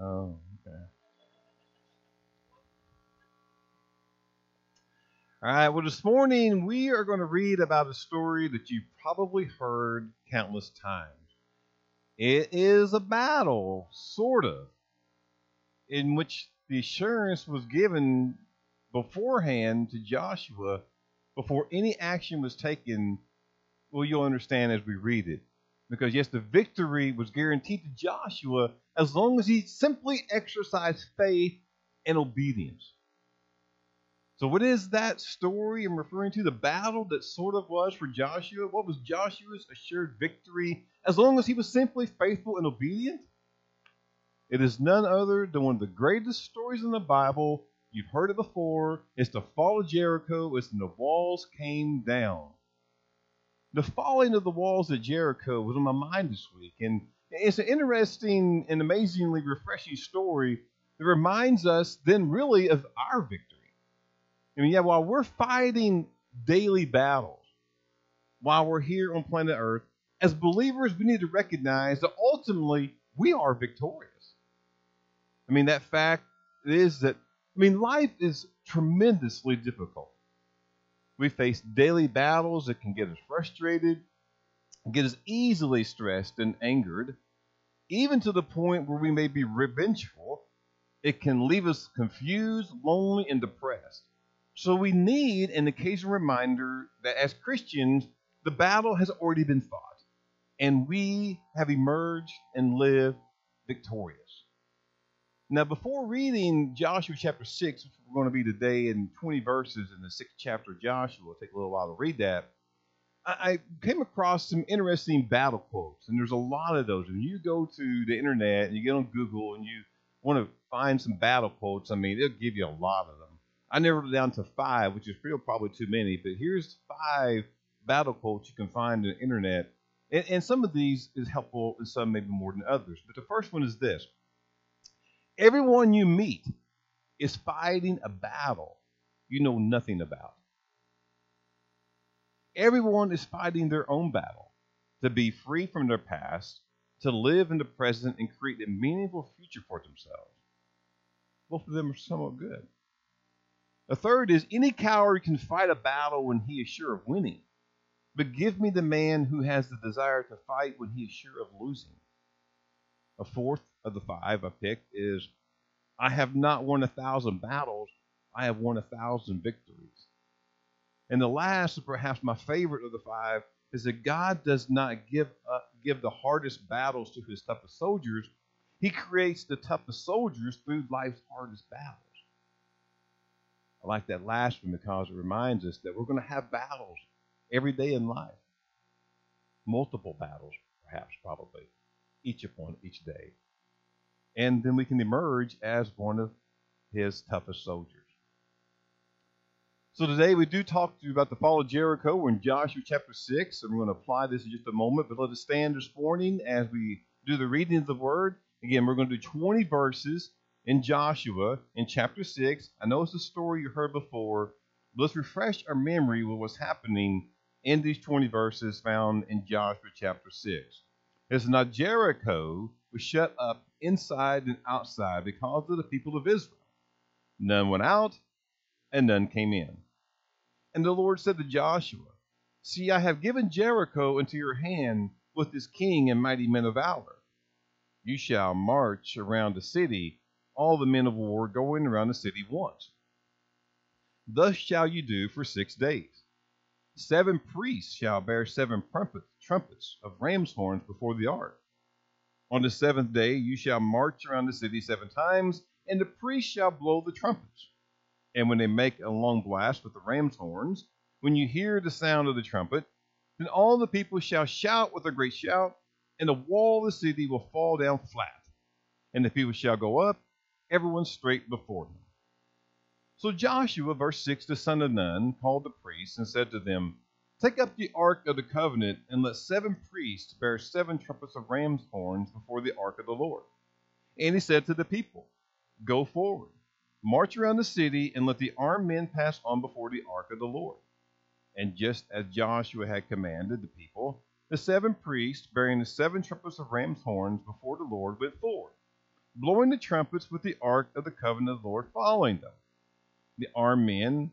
Oh, okay. All right, well, this morning we are going to read about a story that you've probably heard countless times. It is a battle, sort of, in which the assurance was given beforehand to Joshua before any action was taken. Well, you'll understand as we read it. Because, yes, the victory was guaranteed to Joshua as long as he simply exercised faith and obedience. So, what is that story I'm referring to? The battle that sort of was for Joshua? What was Joshua's assured victory as long as he was simply faithful and obedient? It is none other than one of the greatest stories in the Bible. You've heard it before. It's the fall of Jericho. It's when the walls came down. The falling of the walls of Jericho was on my mind this week, and it's an interesting and amazingly refreshing story that reminds us then really of our victory. I mean, yeah, while we're fighting daily battles, while we're here on planet Earth, as believers, we need to recognize that ultimately we are victorious. I mean, that fact is that, I mean, life is tremendously difficult. We face daily battles that can get us frustrated, get us easily stressed and angered, even to the point where we may be revengeful. It can leave us confused, lonely, and depressed. So we need an occasional reminder that as Christians, the battle has already been fought, and we have emerged and lived victorious. Now, before reading Joshua chapter 6, which we're going to be today in 20 verses in the sixth chapter of Joshua, it'll take a little while to read that. I came across some interesting battle quotes, and there's a lot of those. When you go to the internet and you get on Google and you want to find some battle quotes, I mean, it'll give you a lot of them. I narrowed it down to five, which is real probably too many, but here's five battle quotes you can find on the internet. And, and some of these is helpful and some maybe more than others. But the first one is this Everyone you meet is fighting a battle you know nothing about. Everyone is fighting their own battle to be free from their past, to live in the present, and create a meaningful future for themselves. Both of them are somewhat good. A third is any coward can fight a battle when he is sure of winning, but give me the man who has the desire to fight when he is sure of losing. A fourth of the five I picked is I have not won a thousand battles, I have won a thousand victories. And the last, perhaps my favorite of the five, is that God does not give uh, give the hardest battles to his toughest soldiers. He creates the toughest soldiers through life's hardest battles. I like that last one because it reminds us that we're going to have battles every day in life. Multiple battles, perhaps, probably, each upon each day. And then we can emerge as one of his toughest soldiers. So today we do talk to you about the fall of Jericho. We're in Joshua chapter 6, and we're going to apply this in just a moment. But let us stand this morning as we do the reading of the word. Again, we're going to do 20 verses in Joshua in chapter 6. I know it's a story you heard before, but let's refresh our memory with what's happening in these 20 verses found in Joshua chapter 6. It's not Jericho was shut up inside and outside because of the people of Israel. None went out, and none came in. And the Lord said to Joshua, See, I have given Jericho into your hand with its king and mighty men of valor. You shall march around the city all the men of war going around the city once. Thus shall you do for six days. Seven priests shall bear seven trumpets of ram's horns before the ark. On the seventh day you shall march around the city seven times, and the priests shall blow the trumpets. And when they make a long blast with the ram's horns, when you hear the sound of the trumpet, then all the people shall shout with a great shout, and the wall of the city will fall down flat, and the people shall go up everyone straight before him. So Joshua, verse 6, the son of Nun, called the priests and said to them, Take up the ark of the covenant, and let seven priests bear seven trumpets of ram's horns before the ark of the Lord. And he said to the people, Go forward, march around the city, and let the armed men pass on before the ark of the Lord. And just as Joshua had commanded the people, the seven priests bearing the seven trumpets of ram's horns before the Lord went forward blowing the trumpets with the ark of the covenant of the Lord following them. The armed men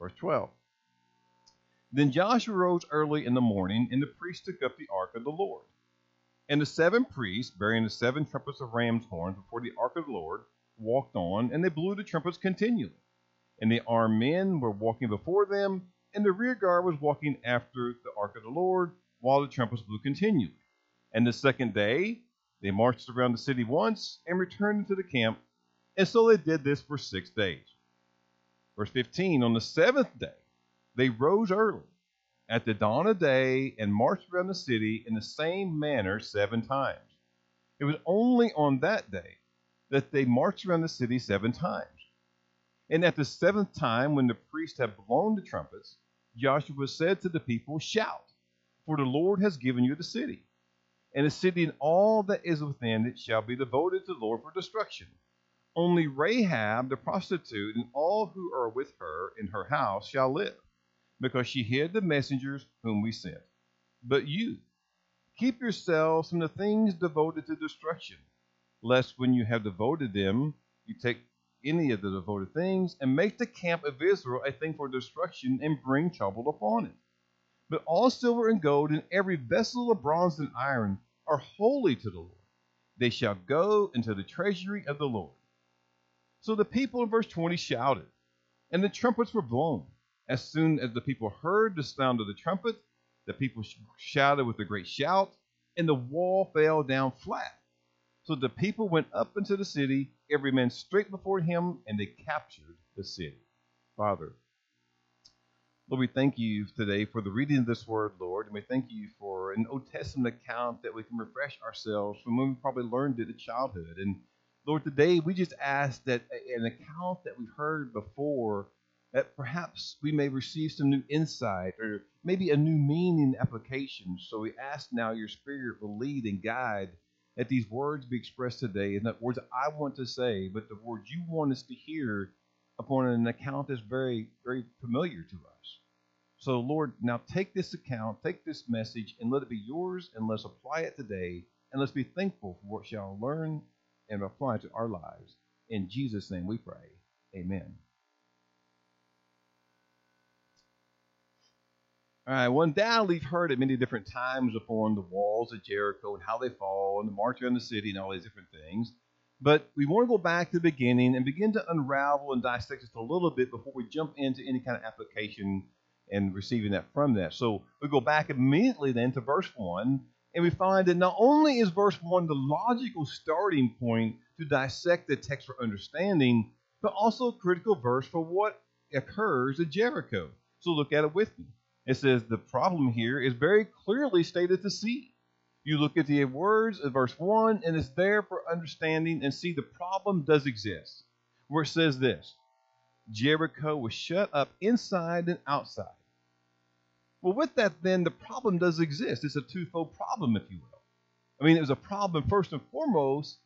Verse 12. Then Joshua rose early in the morning, and the priests took up the ark of the Lord. And the seven priests, bearing the seven trumpets of ram's horns before the ark of the Lord, walked on, and they blew the trumpets continually. And the armed men were walking before them, and the rear guard was walking after the ark of the Lord, while the trumpets blew continually. And the second day, they marched around the city once and returned into the camp, and so they did this for six days. Verse 15 On the seventh day, they rose early at the dawn of day and marched around the city in the same manner seven times. It was only on that day that they marched around the city seven times. And at the seventh time, when the priests had blown the trumpets, Joshua said to the people, Shout, for the Lord has given you the city. And the city and all that is within it shall be devoted to the Lord for destruction. Only Rahab the prostitute and all who are with her in her house shall live, because she hid the messengers whom we sent. But you, keep yourselves from the things devoted to destruction, lest when you have devoted them, you take any of the devoted things and make the camp of Israel a thing for destruction and bring trouble upon it. But all silver and gold and every vessel of bronze and iron are holy to the Lord. They shall go into the treasury of the Lord. So the people in verse 20 shouted, and the trumpets were blown. As soon as the people heard the sound of the trumpet, the people shouted with a great shout, and the wall fell down flat. So the people went up into the city, every man straight before him, and they captured the city. Father, Lord, we thank you today for the reading of this word, Lord, and we thank you for an Old Testament account that we can refresh ourselves from when we probably learned it in childhood. And Lord, today we just ask that an account that we've heard before, that perhaps we may receive some new insight or maybe a new meaning application. So we ask now your Spirit will lead and guide that these words be expressed today, and not words I want to say, but the words you want us to hear upon an account that's very, very familiar to us. So, Lord, now take this account, take this message, and let it be yours, and let's apply it today, and let's be thankful for what shall learn and apply to our lives. In Jesus' name we pray. Amen. All right, well, undoubtedly you've heard it many different times upon the walls of Jericho and how they fall and the march around the city and all these different things. But we want to go back to the beginning and begin to unravel and dissect just a little bit before we jump into any kind of application and receiving that from that. So we go back immediately then to verse 1 and we find that not only is verse 1 the logical starting point to dissect the text for understanding, but also a critical verse for what occurs at Jericho. So look at it with me. It says the problem here is very clearly stated to see. You look at the words of verse 1, and it's there for understanding and see the problem does exist. Where it says this Jericho was shut up inside and outside. Well, with that, then, the problem does exist. It's a twofold problem, if you will. I mean, it was a problem, first and foremost,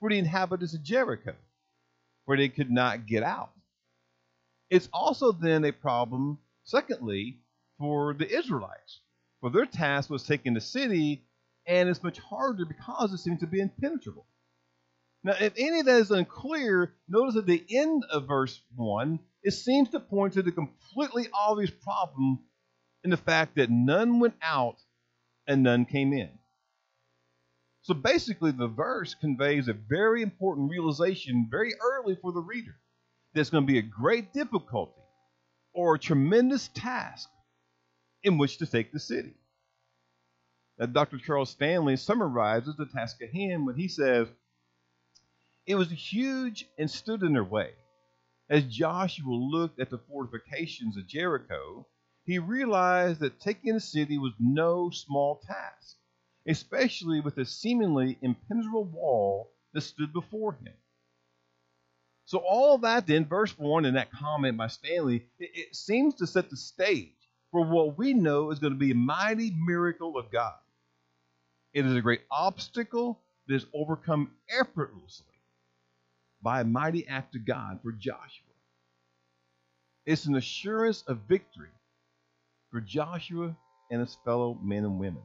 for the inhabitants of Jericho, where they could not get out. It's also then a problem, secondly, for the Israelites, for their task was taking the city, and it's much harder because it seems to be impenetrable. Now, if any of that is unclear, notice at the end of verse 1, it seems to point to the completely obvious problem in the fact that none went out and none came in. So basically, the verse conveys a very important realization very early for the reader. There's going to be a great difficulty or a tremendous task in which to take the city. Now, Dr. Charles Stanley summarizes the task at hand when he says, It was huge and stood in their way. As Joshua looked at the fortifications of Jericho, he realized that taking the city was no small task, especially with the seemingly impenetrable wall that stood before him. So, all that then, verse 1 and that comment by Stanley, it, it seems to set the stage for what we know is going to be a mighty miracle of God. It is a great obstacle that is overcome effortlessly by a mighty act of God for Joshua. It's an assurance of victory for Joshua and his fellow men and women,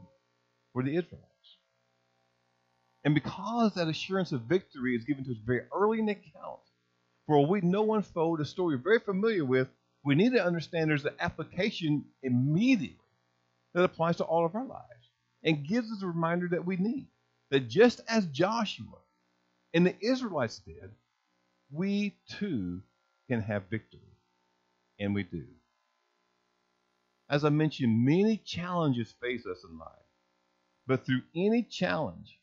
for the Israelites. And because that assurance of victory is given to us very early in the account, for we know unfold, a story we're very familiar with, we need to understand there's an application immediately that applies to all of our lives and gives us a reminder that we need. That just as Joshua and the Israelites did, we too can have victory. And we do. As I mentioned, many challenges face us in life. But through any challenge,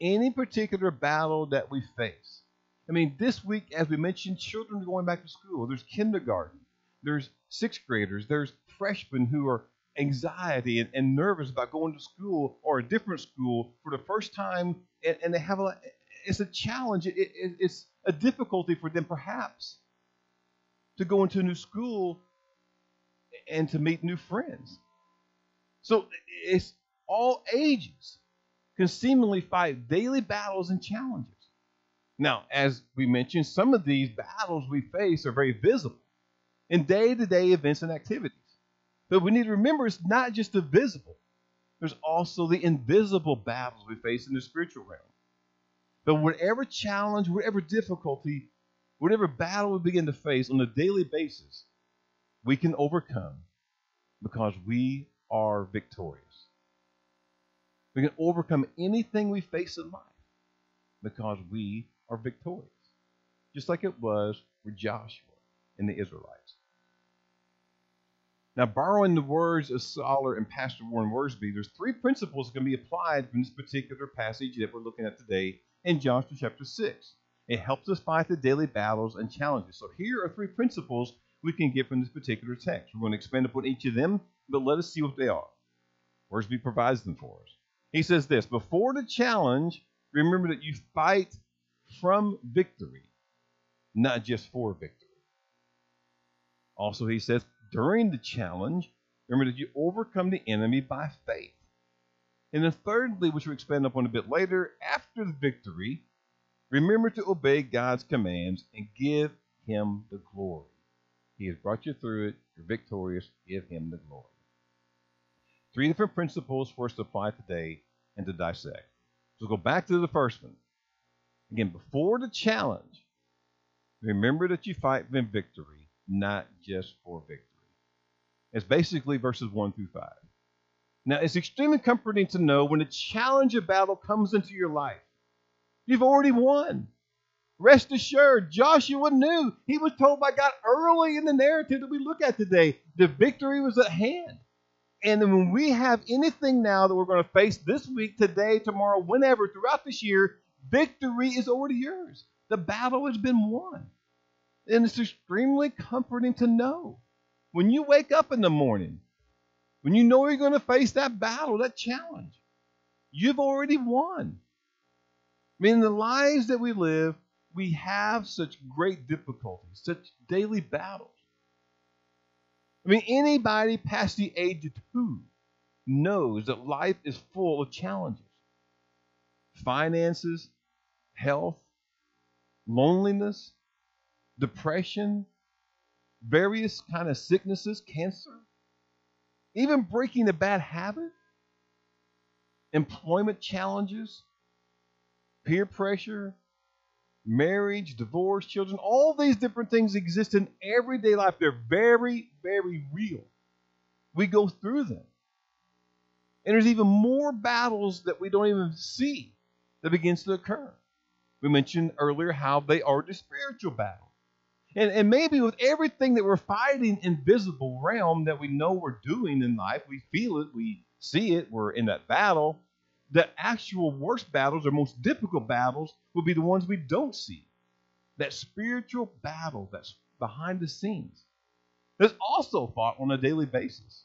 any particular battle that we face, I mean, this week, as we mentioned, children are going back to school. There's kindergarten, there's sixth graders, there's freshmen who are anxiety and, and nervous about going to school or a different school for the first time, and, and they have a it's a challenge. It, it, it's a difficulty for them, perhaps, to go into a new school and to meet new friends. So it's all ages can seemingly fight daily battles and challenges. Now, as we mentioned, some of these battles we face are very visible in day to day events and activities. But we need to remember it's not just the visible, there's also the invisible battles we face in the spiritual realm. But whatever challenge, whatever difficulty, whatever battle we begin to face on a daily basis, we can overcome because we are victorious. We can overcome anything we face in life because we are victorious, just like it was with Joshua and the Israelites. Now, borrowing the words of scholar and Pastor Warren Wiersbe, there's three principles that can be applied from this particular passage that we're looking at today in Joshua chapter 6. It helps us fight the daily battles and challenges. So here are three principles we can get from this particular text. We're going to expand upon each of them, but let us see what they are. Wiersbe provides them for us. He says this Before the challenge, remember that you fight from victory, not just for victory. Also, he says, during the challenge, remember that you overcome the enemy by faith. And then, thirdly, which we'll expand upon a bit later, after the victory, remember to obey God's commands and give Him the glory. He has brought you through it. You're victorious. Give Him the glory. Three different principles for us to apply today and to dissect. So go back to the first one. Again, before the challenge, remember that you fight for victory, not just for victory. It's basically verses 1 through 5. Now, it's extremely comforting to know when a challenge of battle comes into your life, you've already won. Rest assured, Joshua knew. He was told by God early in the narrative that we look at today the victory was at hand. And when we have anything now that we're going to face this week, today, tomorrow, whenever, throughout this year, victory is already yours. The battle has been won. And it's extremely comforting to know. When you wake up in the morning, when you know you're going to face that battle, that challenge, you've already won. I mean, the lives that we live, we have such great difficulties, such daily battles. I mean, anybody past the age of two knows that life is full of challenges finances, health, loneliness, depression, various kind of sicknesses, cancer, even breaking a bad habit, employment challenges, peer pressure, marriage, divorce, children, all these different things exist in everyday life. They're very, very real. We go through them. And there's even more battles that we don't even see that begins to occur. We mentioned earlier how they are the spiritual battle. And, and maybe with everything that we're fighting in visible realm that we know we're doing in life, we feel it, we see it, we're in that battle, the actual worst battles or most difficult battles will be the ones we don't see. That spiritual battle that's behind the scenes. That's also fought on a daily basis.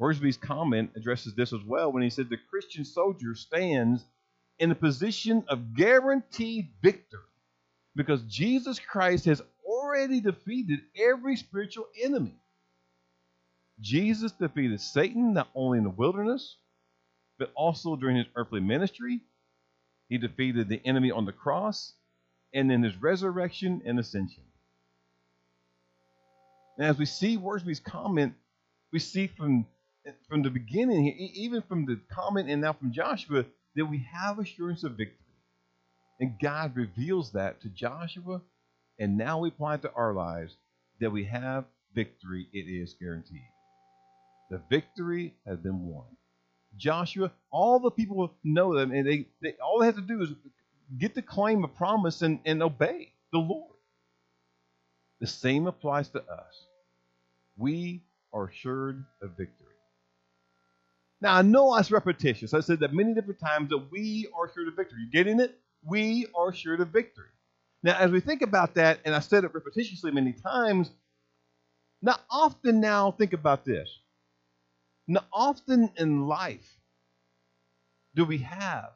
Wiersbe's comment addresses this as well when he said the Christian soldier stands in a position of guaranteed victory Because Jesus Christ has already defeated every spiritual enemy. Jesus defeated Satan not only in the wilderness, but also during his earthly ministry. He defeated the enemy on the cross and in his resurrection and ascension. And as we see Wiersbe's comment, we see from from the beginning, here, even from the comment and now from Joshua, that we have assurance of victory. And God reveals that to Joshua, and now we apply it to our lives that we have victory. It is guaranteed. The victory has been won. Joshua, all the people know them, and they, they all they have to do is get the claim of promise and, and obey the Lord. The same applies to us. We are assured of victory. Now, I know that's repetitious. I said that many different times that we are assured of victory. You getting it? We are assured of victory. Now, as we think about that, and I said it repetitiously many times, now often now think about this. Now, often in life do we have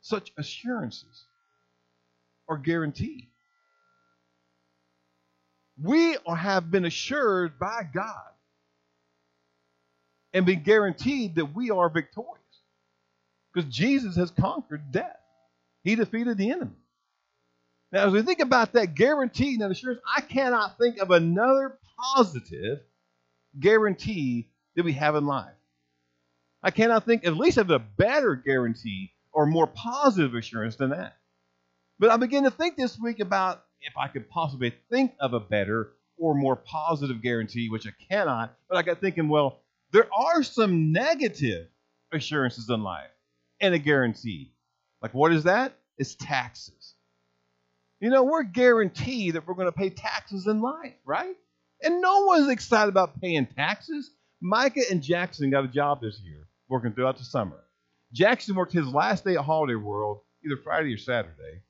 such assurances or guarantee. We have been assured by God and been guaranteed that we are victorious because Jesus has conquered death. He defeated the enemy. Now, as we think about that guarantee and that assurance, I cannot think of another positive guarantee that we have in life. I cannot think, at least of a better guarantee or more positive assurance than that. But I begin to think this week about if I could possibly think of a better or more positive guarantee, which I cannot, but I got thinking, well, there are some negative assurances in life and a guarantee. Like, what is that? It's taxes. You know, we're guaranteed that we're going to pay taxes in life, right? And no one's excited about paying taxes. Micah and Jackson got a job this year, working throughout the summer. Jackson worked his last day at Holiday World, either Friday or Saturday,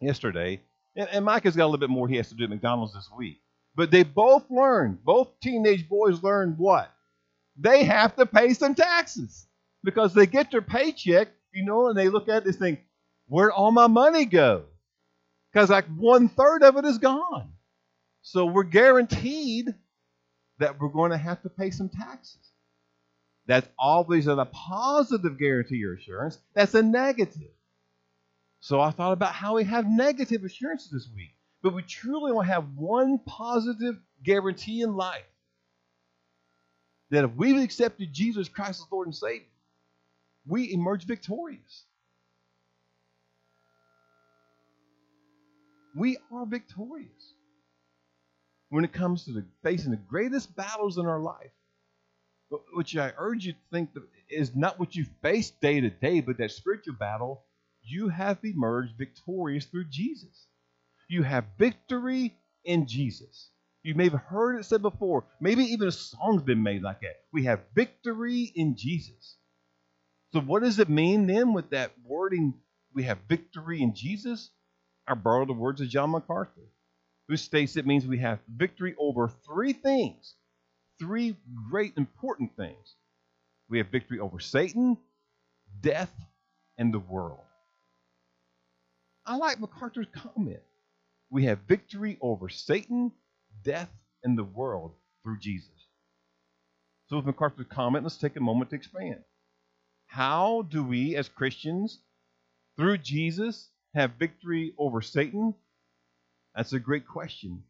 yesterday. And, and Micah's got a little bit more he has to do at McDonald's this week. But they both learned, both teenage boys learned what? They have to pay some taxes because they get their paycheck, you know, and they look at this thing, where'd all my money go? Because like one third of it is gone. So we're guaranteed that we're going to have to pay some taxes. That's always a positive guarantee or assurance. That's a negative. So I thought about how we have negative assurances this week. But we truly only have one positive guarantee in life that if we've accepted Jesus Christ as Lord and Savior, we emerge victorious. We are victorious when it comes to the, facing the greatest battles in our life, which I urge you to think is not what you face day to day, but that spiritual battle, you have emerged victorious through Jesus. You have victory in Jesus. You may have heard it said before. Maybe even a song's been made like that. We have victory in Jesus. So, what does it mean then with that wording? We have victory in Jesus. I borrow the words of John MacArthur who states it means we have victory over three things, three great important things. We have victory over Satan, death, and the world. I like MacArthur's comment. We have victory over Satan, death, and the world through Jesus. So, with MacArthur's comment, let's take a moment to expand. How do we, as Christians, through Jesus, have victory over Satan, that's a great question.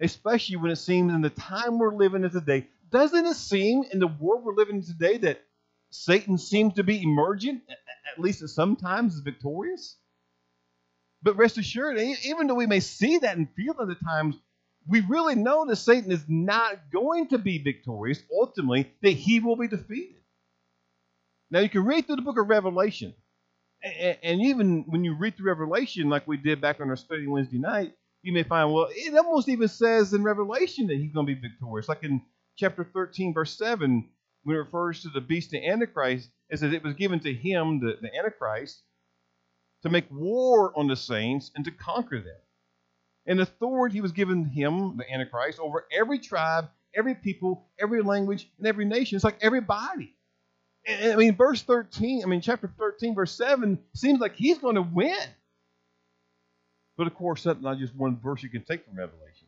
Especially when it seems in the time we're living in today. Doesn't it seem in the world we're living in today that Satan seems to be emergent, at least at sometimes is victorious? But rest assured, even though we may see that and feel that at times, we really know that Satan is not going to be victorious, ultimately, that he will be defeated. Now, you can read through the book of Revelation, and even when you read through Revelation, like we did back on our study Wednesday night, you may find, well, it almost even says in Revelation that he's going to be victorious. Like in chapter 13, verse 7, when it refers to the beast and Antichrist, it says it was given to him, the, the Antichrist, to make war on the saints and to conquer them. And authority was given him, the Antichrist, over every tribe, every people, every language, and every nation. It's like everybody. And, I mean, verse 13, I mean, chapter 13, verse 7 seems like he's going to win. But of course, that's not just one verse you can take from Revelation.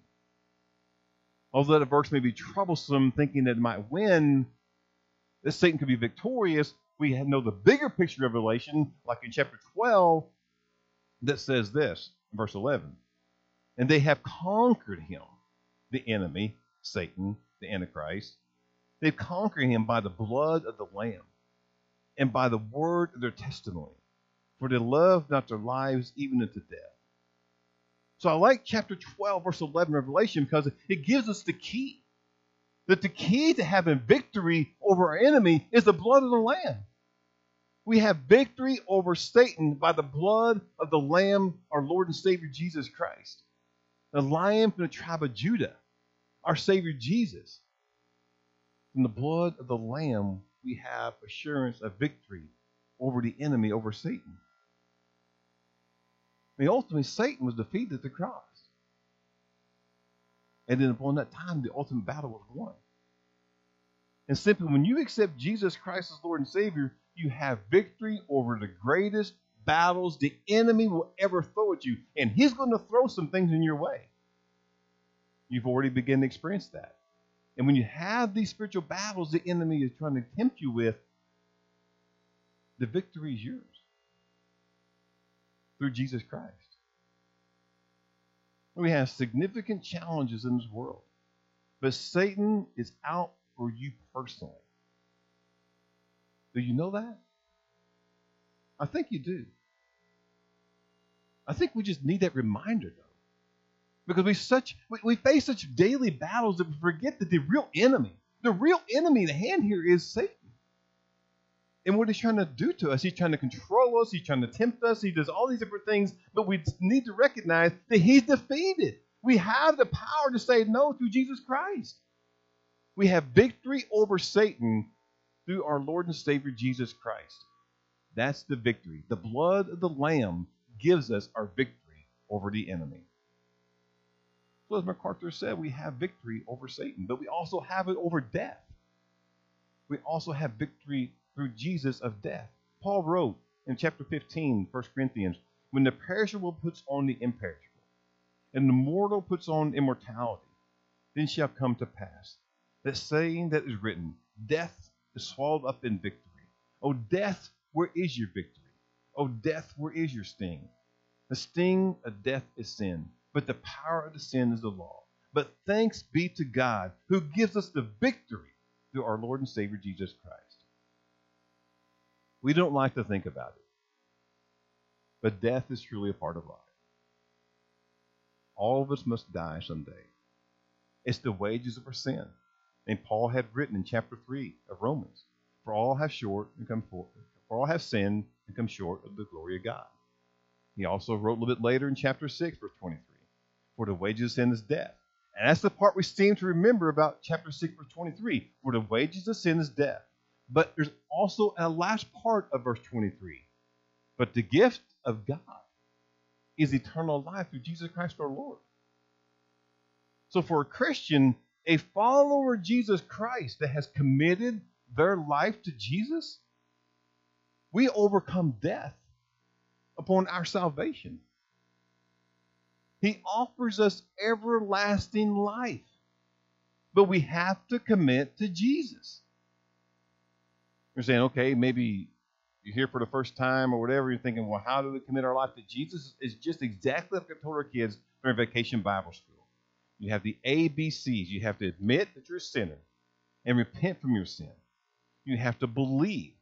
Although that verse may be troublesome, thinking that it might win, that Satan could be victorious, we know the bigger picture of Revelation, like in chapter 12, that says this, verse 11. And they have conquered him, the enemy, Satan, the Antichrist. They've conquered him by the blood of the Lamb and by the word of their testimony, for they love not their lives even unto death. So I like chapter 12, verse 11, Revelation, because it gives us the key. That the key to having victory over our enemy is the blood of the Lamb. We have victory over Satan by the blood of the Lamb, our Lord and Savior Jesus Christ. The lion from the tribe of Judah, our Savior Jesus. From the blood of the Lamb, we have assurance of victory over the enemy, over Satan. Mean, ultimately, Satan was defeated at the cross. And then upon that time, the ultimate battle was won. And simply, when you accept Jesus Christ as Lord and Savior, you have victory over the greatest battles the enemy will ever throw at you. And he's going to throw some things in your way. You've already begun to experience that. And when you have these spiritual battles the enemy is trying to tempt you with, the victory is yours through Jesus Christ. We have significant challenges in this world, but Satan is out for you personally. Do you know that? I think you do. I think we just need that reminder, though. Because we such we, we face such daily battles that we forget that the real enemy, the real enemy in hand here is Satan. And what he's trying to do to us, he's trying to control us, he's trying to tempt us, he does all these different things, but we need to recognize that he's defeated. We have the power to say no through Jesus Christ. We have victory over Satan through our Lord and Savior Jesus Christ. That's the victory. The blood of the Lamb gives us our victory over the enemy. So, as MacArthur said, we have victory over Satan, but we also have it over death. We also have victory through Jesus of death. Paul wrote in chapter 15, 1 Corinthians, when the perishable puts on the imperishable, and the mortal puts on immortality, then shall come to pass that saying that is written, Death is swallowed up in victory. O death, where is your victory? O death, where is your sting? The sting of death is sin, but the power of the sin is the law. But thanks be to God who gives us the victory through our Lord and Savior Jesus Christ. We don't like to think about it. But death is truly a part of life. All of us must die someday. It's the wages of our sin. And Paul had written in chapter 3 of Romans, For all have short and come forth, for all have sinned and come short of the glory of God. He also wrote a little bit later in chapter 6, verse 23, For the wages of sin is death. And that's the part we seem to remember about chapter 6, verse 23. For the wages of sin is death. But there's also a last part of verse 23. But the gift of God is eternal life through Jesus Christ our Lord. So for a Christian, a follower of Jesus Christ that has committed their life to Jesus, we overcome death upon our salvation. He offers us everlasting life. But we have to commit to Jesus. You're saying, okay, maybe you're here for the first time or whatever. You're thinking, well, how do we commit our life to Jesus? Is just exactly like I told our kids during vacation Bible school. You have the ABCs. You have to admit that you're a sinner and repent from your sin. You have to believe.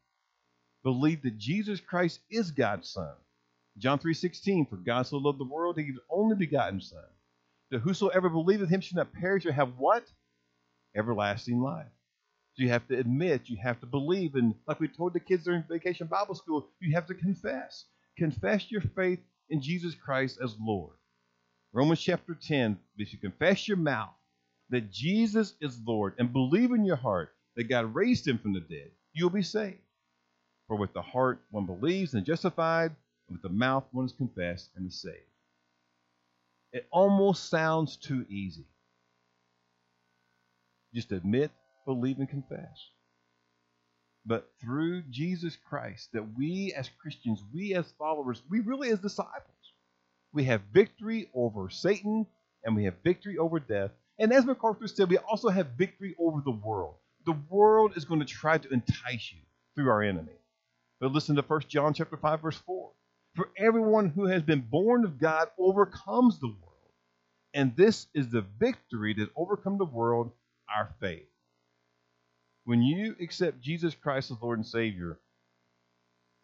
Believe that Jesus Christ is God's Son. John 3.16, For God so loved the world, that he gave his only begotten Son, that whosoever believeth him should not perish or have what? Everlasting life. You have to admit, you have to believe, and like we told the kids during vacation Bible school, you have to confess. Confess your faith in Jesus Christ as Lord. Romans chapter 10, if you confess your mouth that Jesus is Lord and believe in your heart that God raised him from the dead, you'll be saved. For with the heart one believes and justified, and with the mouth one is confessed and is saved. It almost sounds too easy. Just admit believe and confess. But through Jesus Christ, that we as Christians, we as followers, we really as disciples, we have victory over Satan and we have victory over death. And as MacArthur said, we also have victory over the world. The world is going to try to entice you through our enemy. But listen to 1 John chapter 5, verse 4. For everyone who has been born of God overcomes the world. And this is the victory that overcomes the world, our faith. When you accept Jesus Christ as Lord and Savior,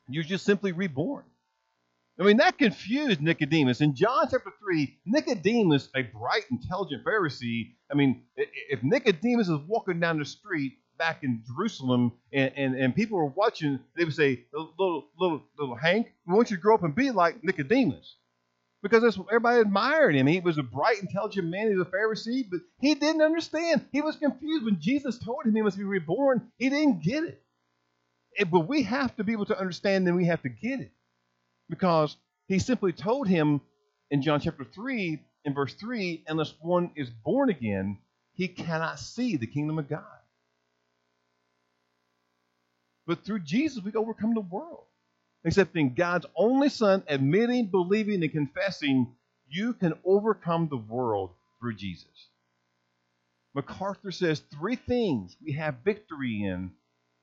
you're just simply reborn. I mean, that confused Nicodemus. In John chapter 3, Nicodemus, a bright, intelligent Pharisee, I mean, if Nicodemus is walking down the street back in Jerusalem and, and, and people were watching, they would say, little, little, little Hank, we want you grow up and be like Nicodemus. Because everybody admired him. He was a bright, intelligent man. He was a Pharisee, but he didn't understand. He was confused. When Jesus told him he must be reborn, he didn't get it. But we have to be able to understand and we have to get it because he simply told him in John chapter 3, in verse 3, unless one is born again, he cannot see the kingdom of God. But through Jesus, we overcome the world. Accepting God's only Son, admitting, believing, and confessing, you can overcome the world through Jesus. MacArthur says three things we have victory in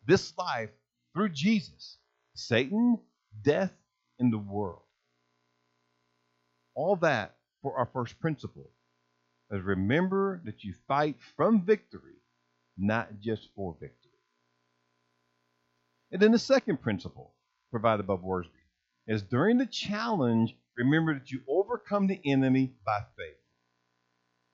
this life through Jesus Satan, death, and the world. All that for our first principle is remember that you fight from victory, not just for victory. And then the second principle provided by Wiersbe As during the challenge, remember that you overcome the enemy by faith.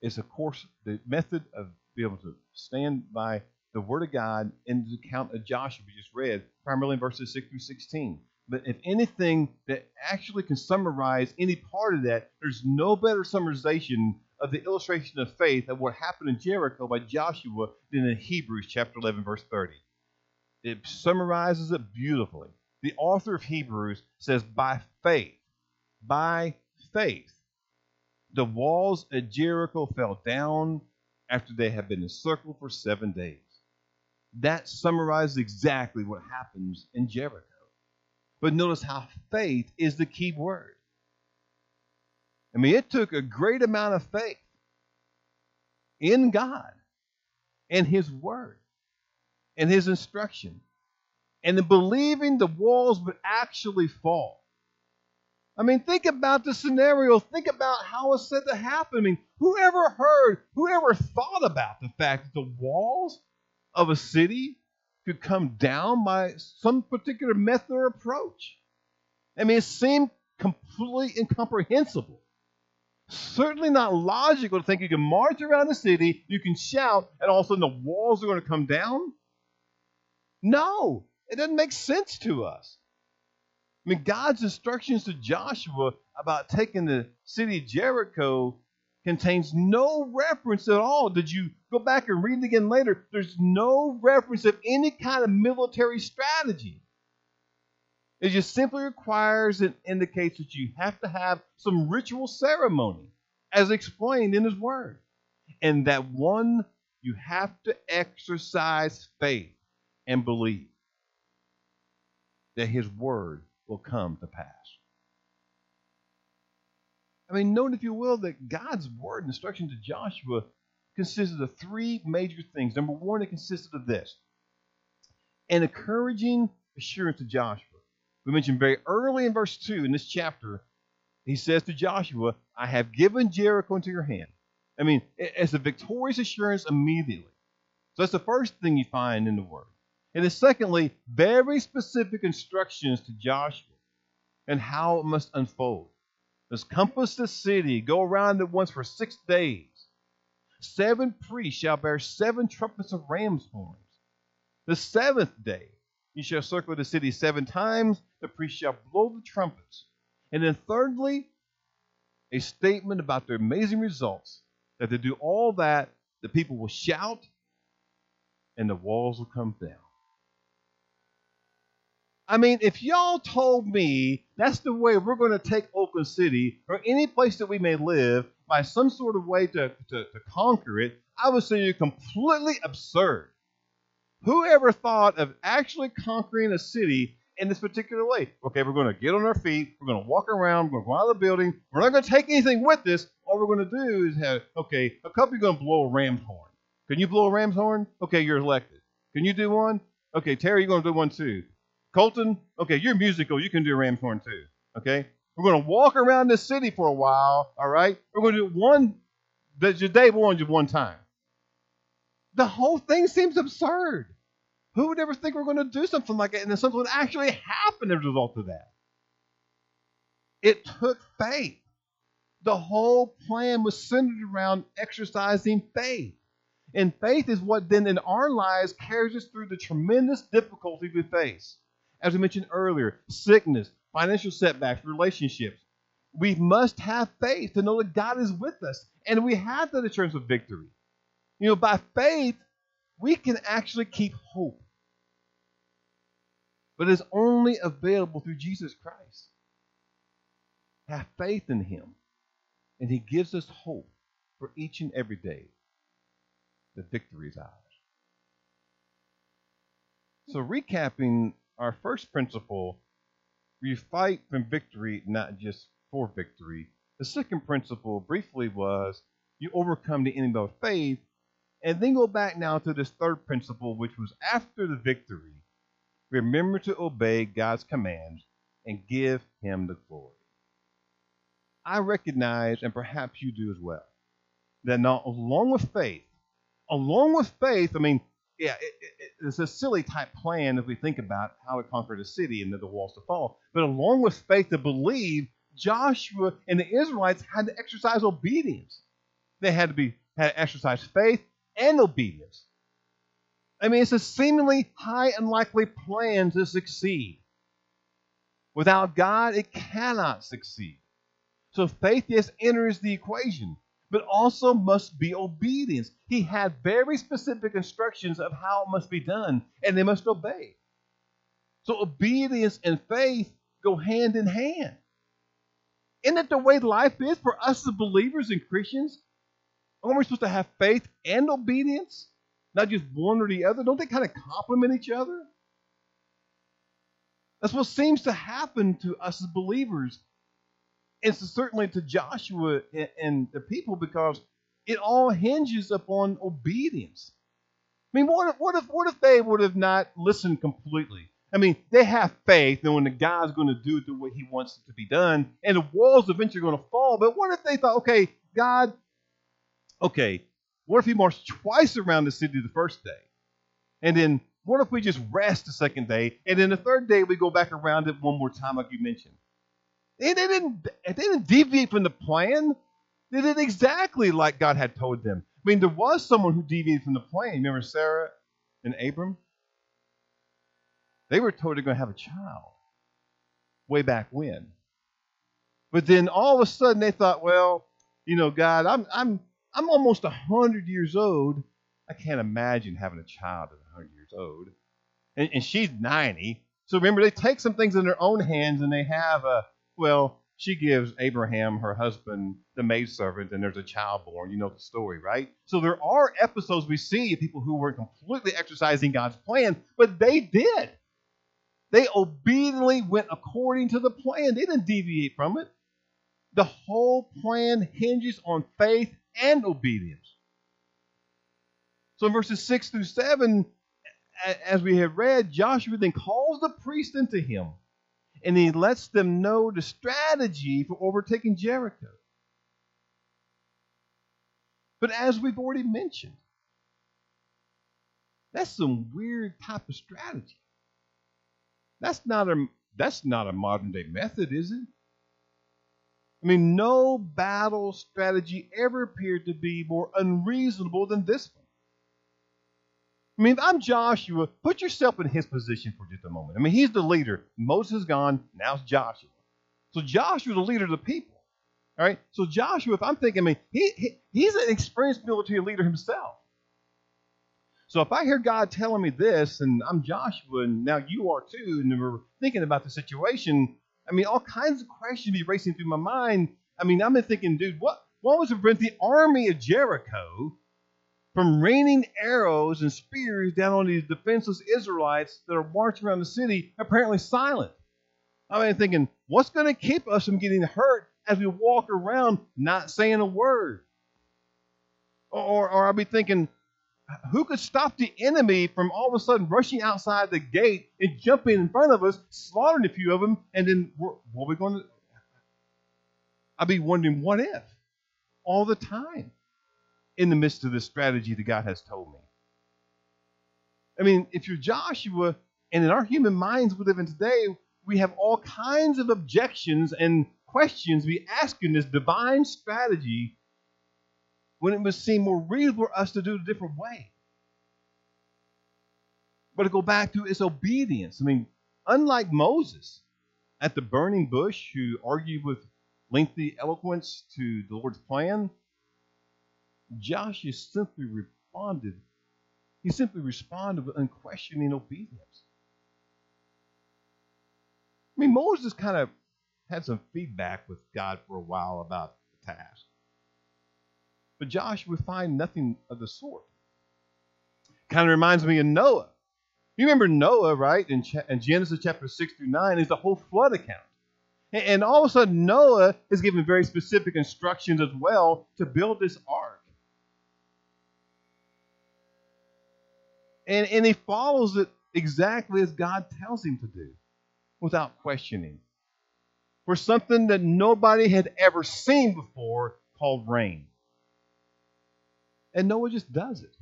It's, of course, the method of being able to stand by the Word of God in the account of Joshua we just read, primarily in verses 6 through 16. But if anything that actually can summarize any part of that, there's no better summarization of the illustration of faith of what happened in Jericho by Joshua than in Hebrews chapter 11, verse 30. It summarizes it beautifully. The author of Hebrews says, By faith, by faith, the walls of Jericho fell down after they had been encircled for seven days. That summarizes exactly what happens in Jericho. But notice how faith is the key word. I mean, it took a great amount of faith in God and His Word and His instruction and in believing the walls would actually fall. I mean, think about the scenario. Think about how it's said to happen. I mean, whoever heard, whoever thought about the fact that the walls of a city could come down by some particular method or approach. I mean, it seemed completely incomprehensible. Certainly not logical to think you can march around the city, you can shout, and all of a sudden the walls are going to come down. No, it doesn't make sense to us. I mean, God's instructions to Joshua about taking the city of Jericho contains no reference at all. Did you go back and read it again later? There's no reference of any kind of military strategy. It just simply requires and indicates that you have to have some ritual ceremony, as explained in His Word. And that one, you have to exercise faith and believe that His Word will come to pass. I mean, note, if you will, that God's word and instruction to Joshua consisted of three major things. Number one, it consisted of this an encouraging assurance to Joshua. We mentioned very early in verse 2 in this chapter, he says to Joshua, I have given Jericho into your hand. I mean, it's a victorious assurance immediately. So that's the first thing you find in the word. And then, secondly, very specific instructions to Joshua and how it must unfold. Let's compass the city, go around it once for six days. Seven priests shall bear seven trumpets of ram's horns. The seventh day you shall circle the city seven times, the priests shall blow the trumpets. And then, thirdly, a statement about the amazing results that they do all that, the people will shout, and the walls will come down. I mean, if y'all told me that's the way we're going to take Oakland City or any place that we may live by some sort of way to, to, to conquer it, I would say you're completely absurd. Whoever thought of actually conquering a city in this particular way. Okay, we're going to get on our feet. We're going to walk around. We're going to go out of the building. We're not going to take anything with us. All we're going to do is have, okay, a couple are going to blow a ram's horn. Can you blow a ram's horn? Okay, you're elected. Can you do one? Okay, Terry, you're going to do one too. Colton, okay, you're musical. You can do a ram's horn too. Okay? We're going to walk around the city for a while, all right? We're going to do one, that's your day one, just one time. The whole thing seems absurd. Who would ever think we're going to do something like that and then something would actually happen as a result of that? It took faith. The whole plan was centered around exercising faith. And faith is what then in our lives carries us through the tremendous difficulties we face. As we mentioned earlier, sickness, financial setbacks, relationships. We must have faith to know that God is with us. And we have that assurance of victory. You know, by faith, we can actually keep hope. But it's only available through Jesus Christ. Have faith in Him. And He gives us hope for each and every day. The victory is ours. So, recapping our first principle, we fight for victory, not just for victory. The second principle, briefly, was you overcome the enemy of faith. And then go back now to this third principle, which was after the victory, remember to obey God's commands and give Him the glory. I recognize, and perhaps you do as well, that not along with faith, along with faith, I mean, yeah, it, it, it's a silly type plan if we think about how it conquered a city and then the walls to fall. But along with faith to believe, Joshua and the Israelites had to exercise obedience. They had to be had to exercise faith and obedience. I mean, it's a seemingly high and unlikely plan to succeed. Without God, it cannot succeed. So faith, yes, enters the equation but also must be obedience. He had very specific instructions of how it must be done, and they must obey. So obedience and faith go hand in hand. Isn't that the way life is for us as believers and Christians? Aren't we supposed to have faith and obedience? Not just one or the other? Don't they kind of complement each other? That's what seems to happen to us as believers and certainly to Joshua and, and the people because it all hinges upon obedience. I mean, what if, what if what if they would have not listened completely? I mean, they have faith knowing when the God's going to do it the way He wants it to be done, and the walls eventually going to fall. But what if they thought, okay, God, okay, what if He marched twice around the city the first day, and then what if we just rest the second day, and then the third day we go back around it one more time, like you mentioned? They didn't, they didn't deviate from the plan. They did exactly like God had told them. I mean, there was someone who deviated from the plan. Remember Sarah and Abram? They were told they're going to have a child way back when. But then all of a sudden they thought, well, you know, God, I'm I'm I'm almost hundred years old. I can't imagine having a child at hundred years old. And, and she's ninety. So remember, they take some things in their own hands and they have a well, she gives Abraham, her husband, the maidservant, and there's a child born. You know the story, right? So there are episodes we see of people who weren't completely exercising God's plan, but they did. They obediently went according to the plan. They didn't deviate from it. The whole plan hinges on faith and obedience. So in verses 6 through 7, as we have read, Joshua then calls the priest into him and he lets them know the strategy for overtaking Jericho. But as we've already mentioned, that's some weird type of strategy. That's not a that's not a modern day method, is it? I mean, no battle strategy ever appeared to be more unreasonable than this one. I mean, if I'm Joshua, put yourself in his position for just a moment. I mean, he's the leader. Moses is gone. Now it's Joshua. So Joshua's the leader of the people. All right. So Joshua, if I'm thinking, I mean, he, he he's an experienced military leader himself. So if I hear God telling me this, and I'm Joshua, and now you are too, and we're thinking about the situation, I mean, all kinds of questions be racing through my mind. I mean, I'm thinking, dude, what what was to prevent the army of Jericho from raining arrows and spears down on these defenseless Israelites that are marching around the city, apparently silent. I mean, thinking, what's going to keep us from getting hurt as we walk around not saying a word? Or, or I'll be thinking, who could stop the enemy from all of a sudden rushing outside the gate and jumping in front of us, slaughtering a few of them, and then what are we going to? I'd be wondering, what if? All the time in the midst of this strategy that God has told me. I mean, if you're Joshua, and in our human minds we live in today, we have all kinds of objections and questions we ask in this divine strategy when it must seem more reasonable for us to do it a different way. But to go back to its obedience, I mean, unlike Moses at the burning bush who argued with lengthy eloquence to the Lord's plan, Joshua simply responded. He simply responded with unquestioning obedience. I mean, Moses kind of had some feedback with God for a while about the task. But Joshua would find nothing of the sort. Kind of reminds me of Noah. You remember Noah, right? In, in Genesis chapter 6 through 9 is the whole flood account. And, and all of a sudden, Noah is given very specific instructions as well to build this ark. And, and he follows it exactly as God tells him to do without questioning. For something that nobody had ever seen before called rain. And Noah just does it.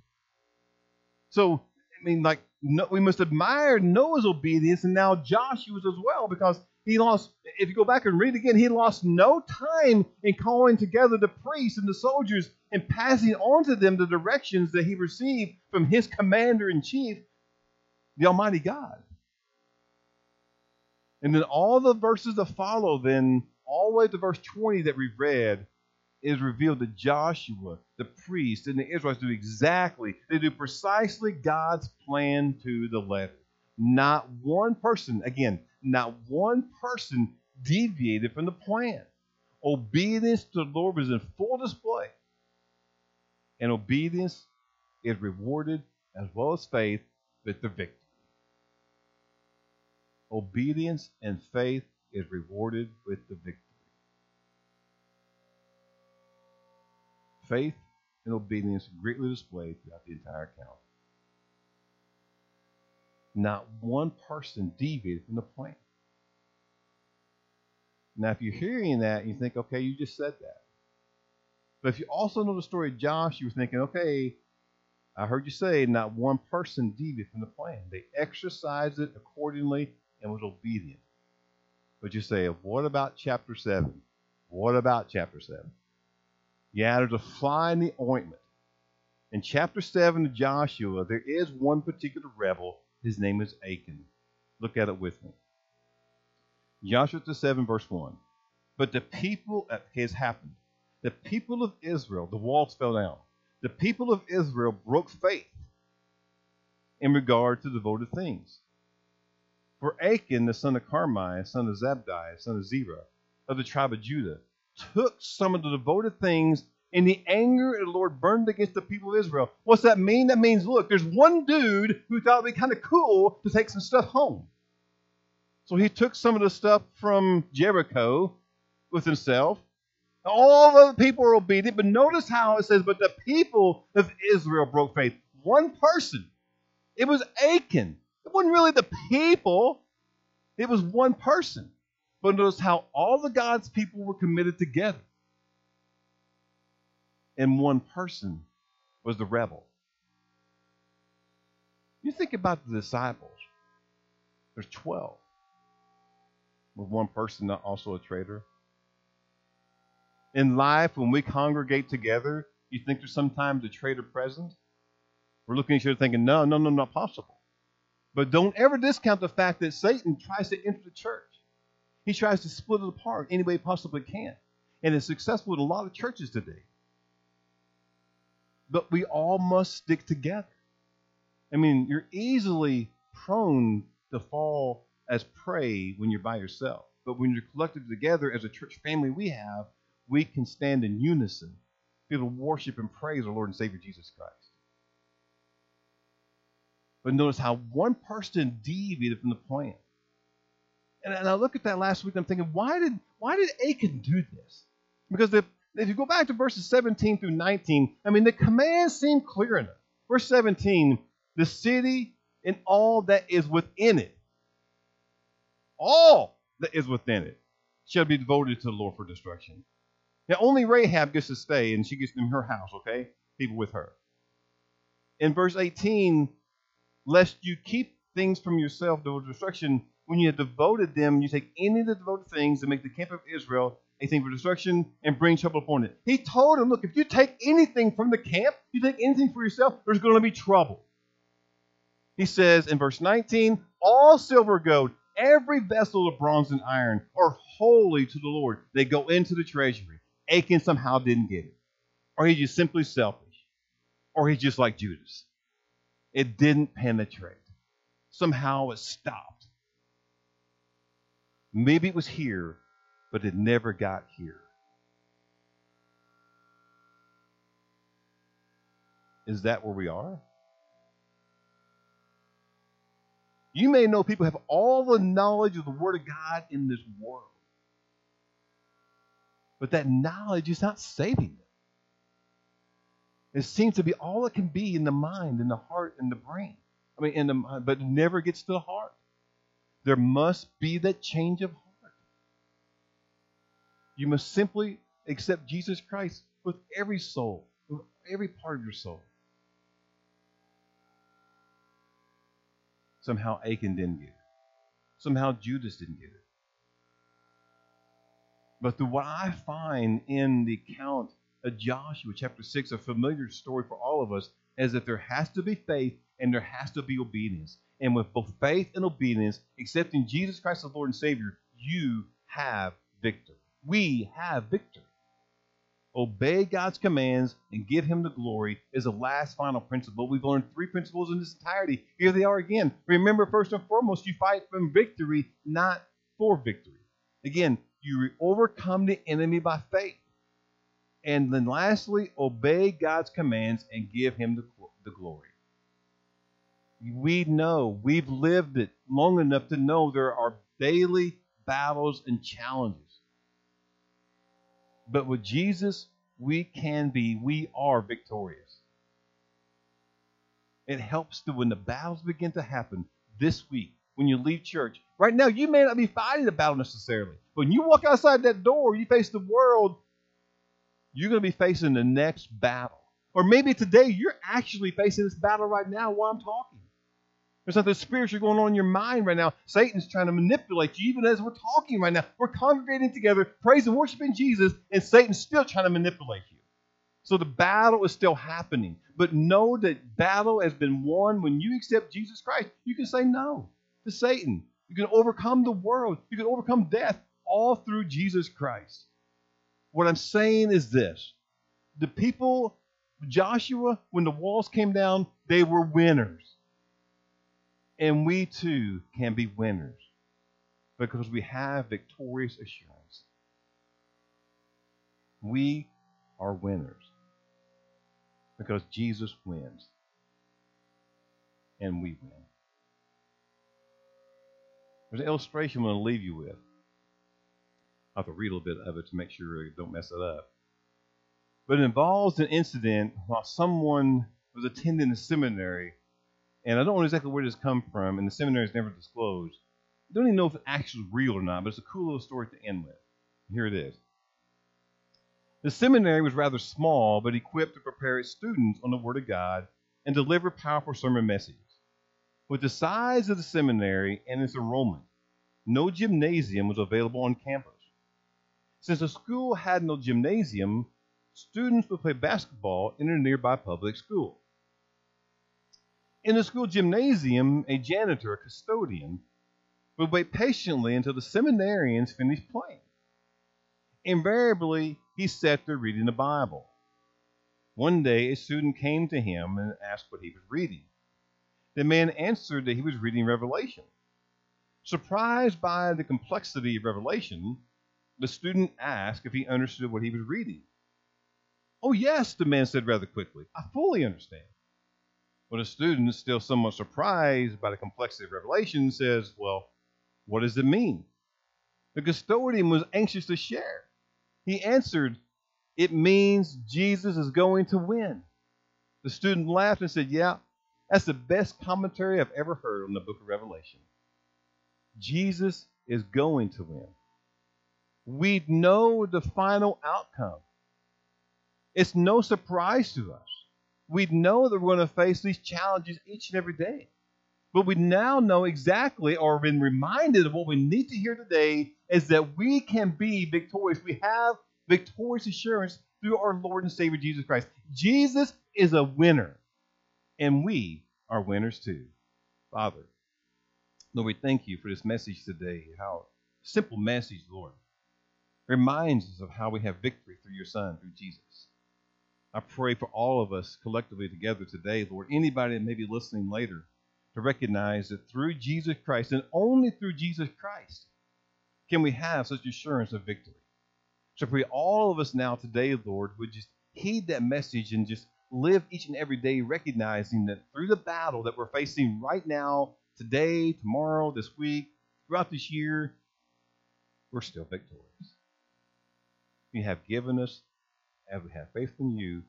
So, I mean, like, no, we must admire Noah's obedience and now Joshua's as well because he lost, if you go back and read again, he lost no time in calling together the priests and the soldiers and passing on to them the directions that he received from his commander in chief, the Almighty God. And then all the verses that follow, then, all the way to verse 20 that we read, is revealed that Joshua, the priest, and the Israelites do exactly, they do precisely God's plan to the letter. Not one person, again, not one person deviated from the plan. Obedience to the Lord was in full display. And obedience is rewarded as well as faith with the victory. Obedience and faith is rewarded with the victory. faith and obedience greatly displayed throughout the entire account. Not one person deviated from the plan. Now, if you're hearing that, you think, okay, you just said that. But if you also know the story of Josh, you're thinking, okay, I heard you say not one person deviated from the plan. They exercised it accordingly and was obedient. But you say, what about chapter 7? What about chapter 7? Yeah, there's a fly in the ointment. In chapter 7 of Joshua, there is one particular rebel. His name is Achan. Look at it with me. Joshua 7, verse 1. But the people, has happened. The people of Israel, the walls fell down. The people of Israel broke faith in regard to devoted things. For Achan, the son of Carmi, son of Zabdi, son of Zerah, of the tribe of Judah, took some of the devoted things, and the anger of the Lord burned against the people of Israel. What's that mean? That means, look, there's one dude who thought it'd be kind of cool to take some stuff home. So he took some of the stuff from Jericho with himself. All the people were obedient, but notice how it says, but the people of Israel broke faith. One person. It was Achan. It wasn't really the people, it was one person. But notice how all the God's people were committed together. And one person was the rebel. You think about the disciples. There's 12. Was one person not also a traitor? In life, when we congregate together, you think there's sometimes a traitor present? We're looking at each other thinking, no, no, no, not possible. But don't ever discount the fact that Satan tries to enter the church. He tries to split it apart any way he possibly can. And is successful with a lot of churches today. But we all must stick together. I mean, you're easily prone to fall as prey when you're by yourself. But when you're collected together as a church family we have, we can stand in unison, be able to worship and praise our Lord and Savior Jesus Christ. But notice how one person deviated from the plan. And, and I look at that last week and I'm thinking, why did why did Achan do this? Because if, if you go back to verses 17 through 19, I mean the commands seem clear enough. Verse 17, the city and all that is within it, all that is within it, shall be devoted to the Lord for destruction. Now only Rahab gets to stay, and she gets in her house, okay? People with her. In verse 18, lest you keep things from yourself to destruction, when you have devoted them, you take any of the devoted things and make the camp of Israel a thing for destruction and bring trouble upon it. He told him, look, if you take anything from the camp, you take anything for yourself, there's going to be trouble. He says in verse 19, all silver, gold, every vessel of bronze and iron are holy to the Lord. They go into the treasury. Achan somehow didn't get it. Or he's just simply selfish. Or he's just like Judas. It didn't penetrate. Somehow it stopped. Maybe it was here, but it never got here. Is that where we are? You may know people have all the knowledge of the Word of God in this world, but that knowledge is not saving them. It seems to be all it can be in the mind, in the heart, in the brain. I mean, in the mind, but it never gets to the heart. There must be that change of. You must simply accept Jesus Christ with every soul, with every part of your soul. Somehow Achan didn't get it. Somehow Judas didn't get it. But the, what I find in the account of Joshua chapter 6, a familiar story for all of us, is that there has to be faith and there has to be obedience. And with both faith and obedience, accepting Jesus Christ as Lord and Savior, you have victory. We have victory. Obey God's commands and give Him the glory is the last final principle. We've learned three principles in this entirety. Here they are again. Remember, first and foremost, you fight from victory, not for victory. Again, you overcome the enemy by faith. And then lastly, obey God's commands and give Him the, the glory we know, we've lived it long enough to know there are daily battles and challenges. But with Jesus, we can be, we are victorious. It helps to when the battles begin to happen this week, when you leave church. Right now, you may not be fighting the battle necessarily. But when you walk outside that door, you face the world, you're going to be facing the next battle. Or maybe today you're actually facing this battle right now while I'm talking. There's something spiritual going on in your mind right now. Satan's trying to manipulate you, even as we're talking right now. We're congregating together, praising worshiping Jesus, and Satan's still trying to manipulate you. So the battle is still happening. But know that battle has been won when you accept Jesus Christ. You can say no to Satan. You can overcome the world. You can overcome death all through Jesus Christ. What I'm saying is this the people, Joshua, when the walls came down, they were winners. And we too can be winners because we have victorious assurance. We are winners because Jesus wins and we win. There's an illustration I'm going to leave you with. I have to read a little bit of it to make sure I don't mess it up. But it involves an incident while someone was attending a seminary and I don't know exactly where this come from, and the seminary is never disclosed. I don't even know if it's actually real or not, but it's a cool little story to end with. Here it is. The seminary was rather small, but equipped to prepare its students on the Word of God and deliver powerful sermon messages. With the size of the seminary and its enrollment, no gymnasium was available on campus. Since the school had no gymnasium, students would play basketball in a nearby public school. In the school gymnasium, a janitor, a custodian, would wait patiently until the seminarians finished playing. Invariably, he sat there reading the Bible. One day, a student came to him and asked what he was reading. The man answered that he was reading Revelation. Surprised by the complexity of Revelation, the student asked if he understood what he was reading. Oh, yes, the man said rather quickly. I fully understand. But a student, still somewhat surprised by the complexity of Revelation, says, Well, what does it mean? The custodian was anxious to share. He answered, It means Jesus is going to win. The student laughed and said, Yeah, that's the best commentary I've ever heard on the book of Revelation. Jesus is going to win. We know the final outcome. It's no surprise to us. We know that we're going to face these challenges each and every day. But we now know exactly, or have been reminded of what we need to hear today, is that we can be victorious. We have victorious assurance through our Lord and Savior Jesus Christ. Jesus is a winner, and we are winners too. Father, Lord, we thank you for this message today. How simple message, Lord, reminds us of how we have victory through your Son, through Jesus. I pray for all of us collectively together today, Lord, anybody that may be listening later, to recognize that through Jesus Christ and only through Jesus Christ can we have such assurance of victory. So pray all of us now today, Lord, would just heed that message and just live each and every day recognizing that through the battle that we're facing right now, today, tomorrow, this week, throughout this year, we're still victorious. You have given us, as we have faith in you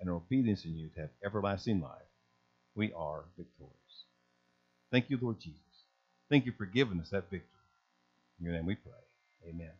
and obedience in you to have everlasting life, we are victorious. Thank you, Lord Jesus. Thank you for giving us that victory. In your name we pray. Amen.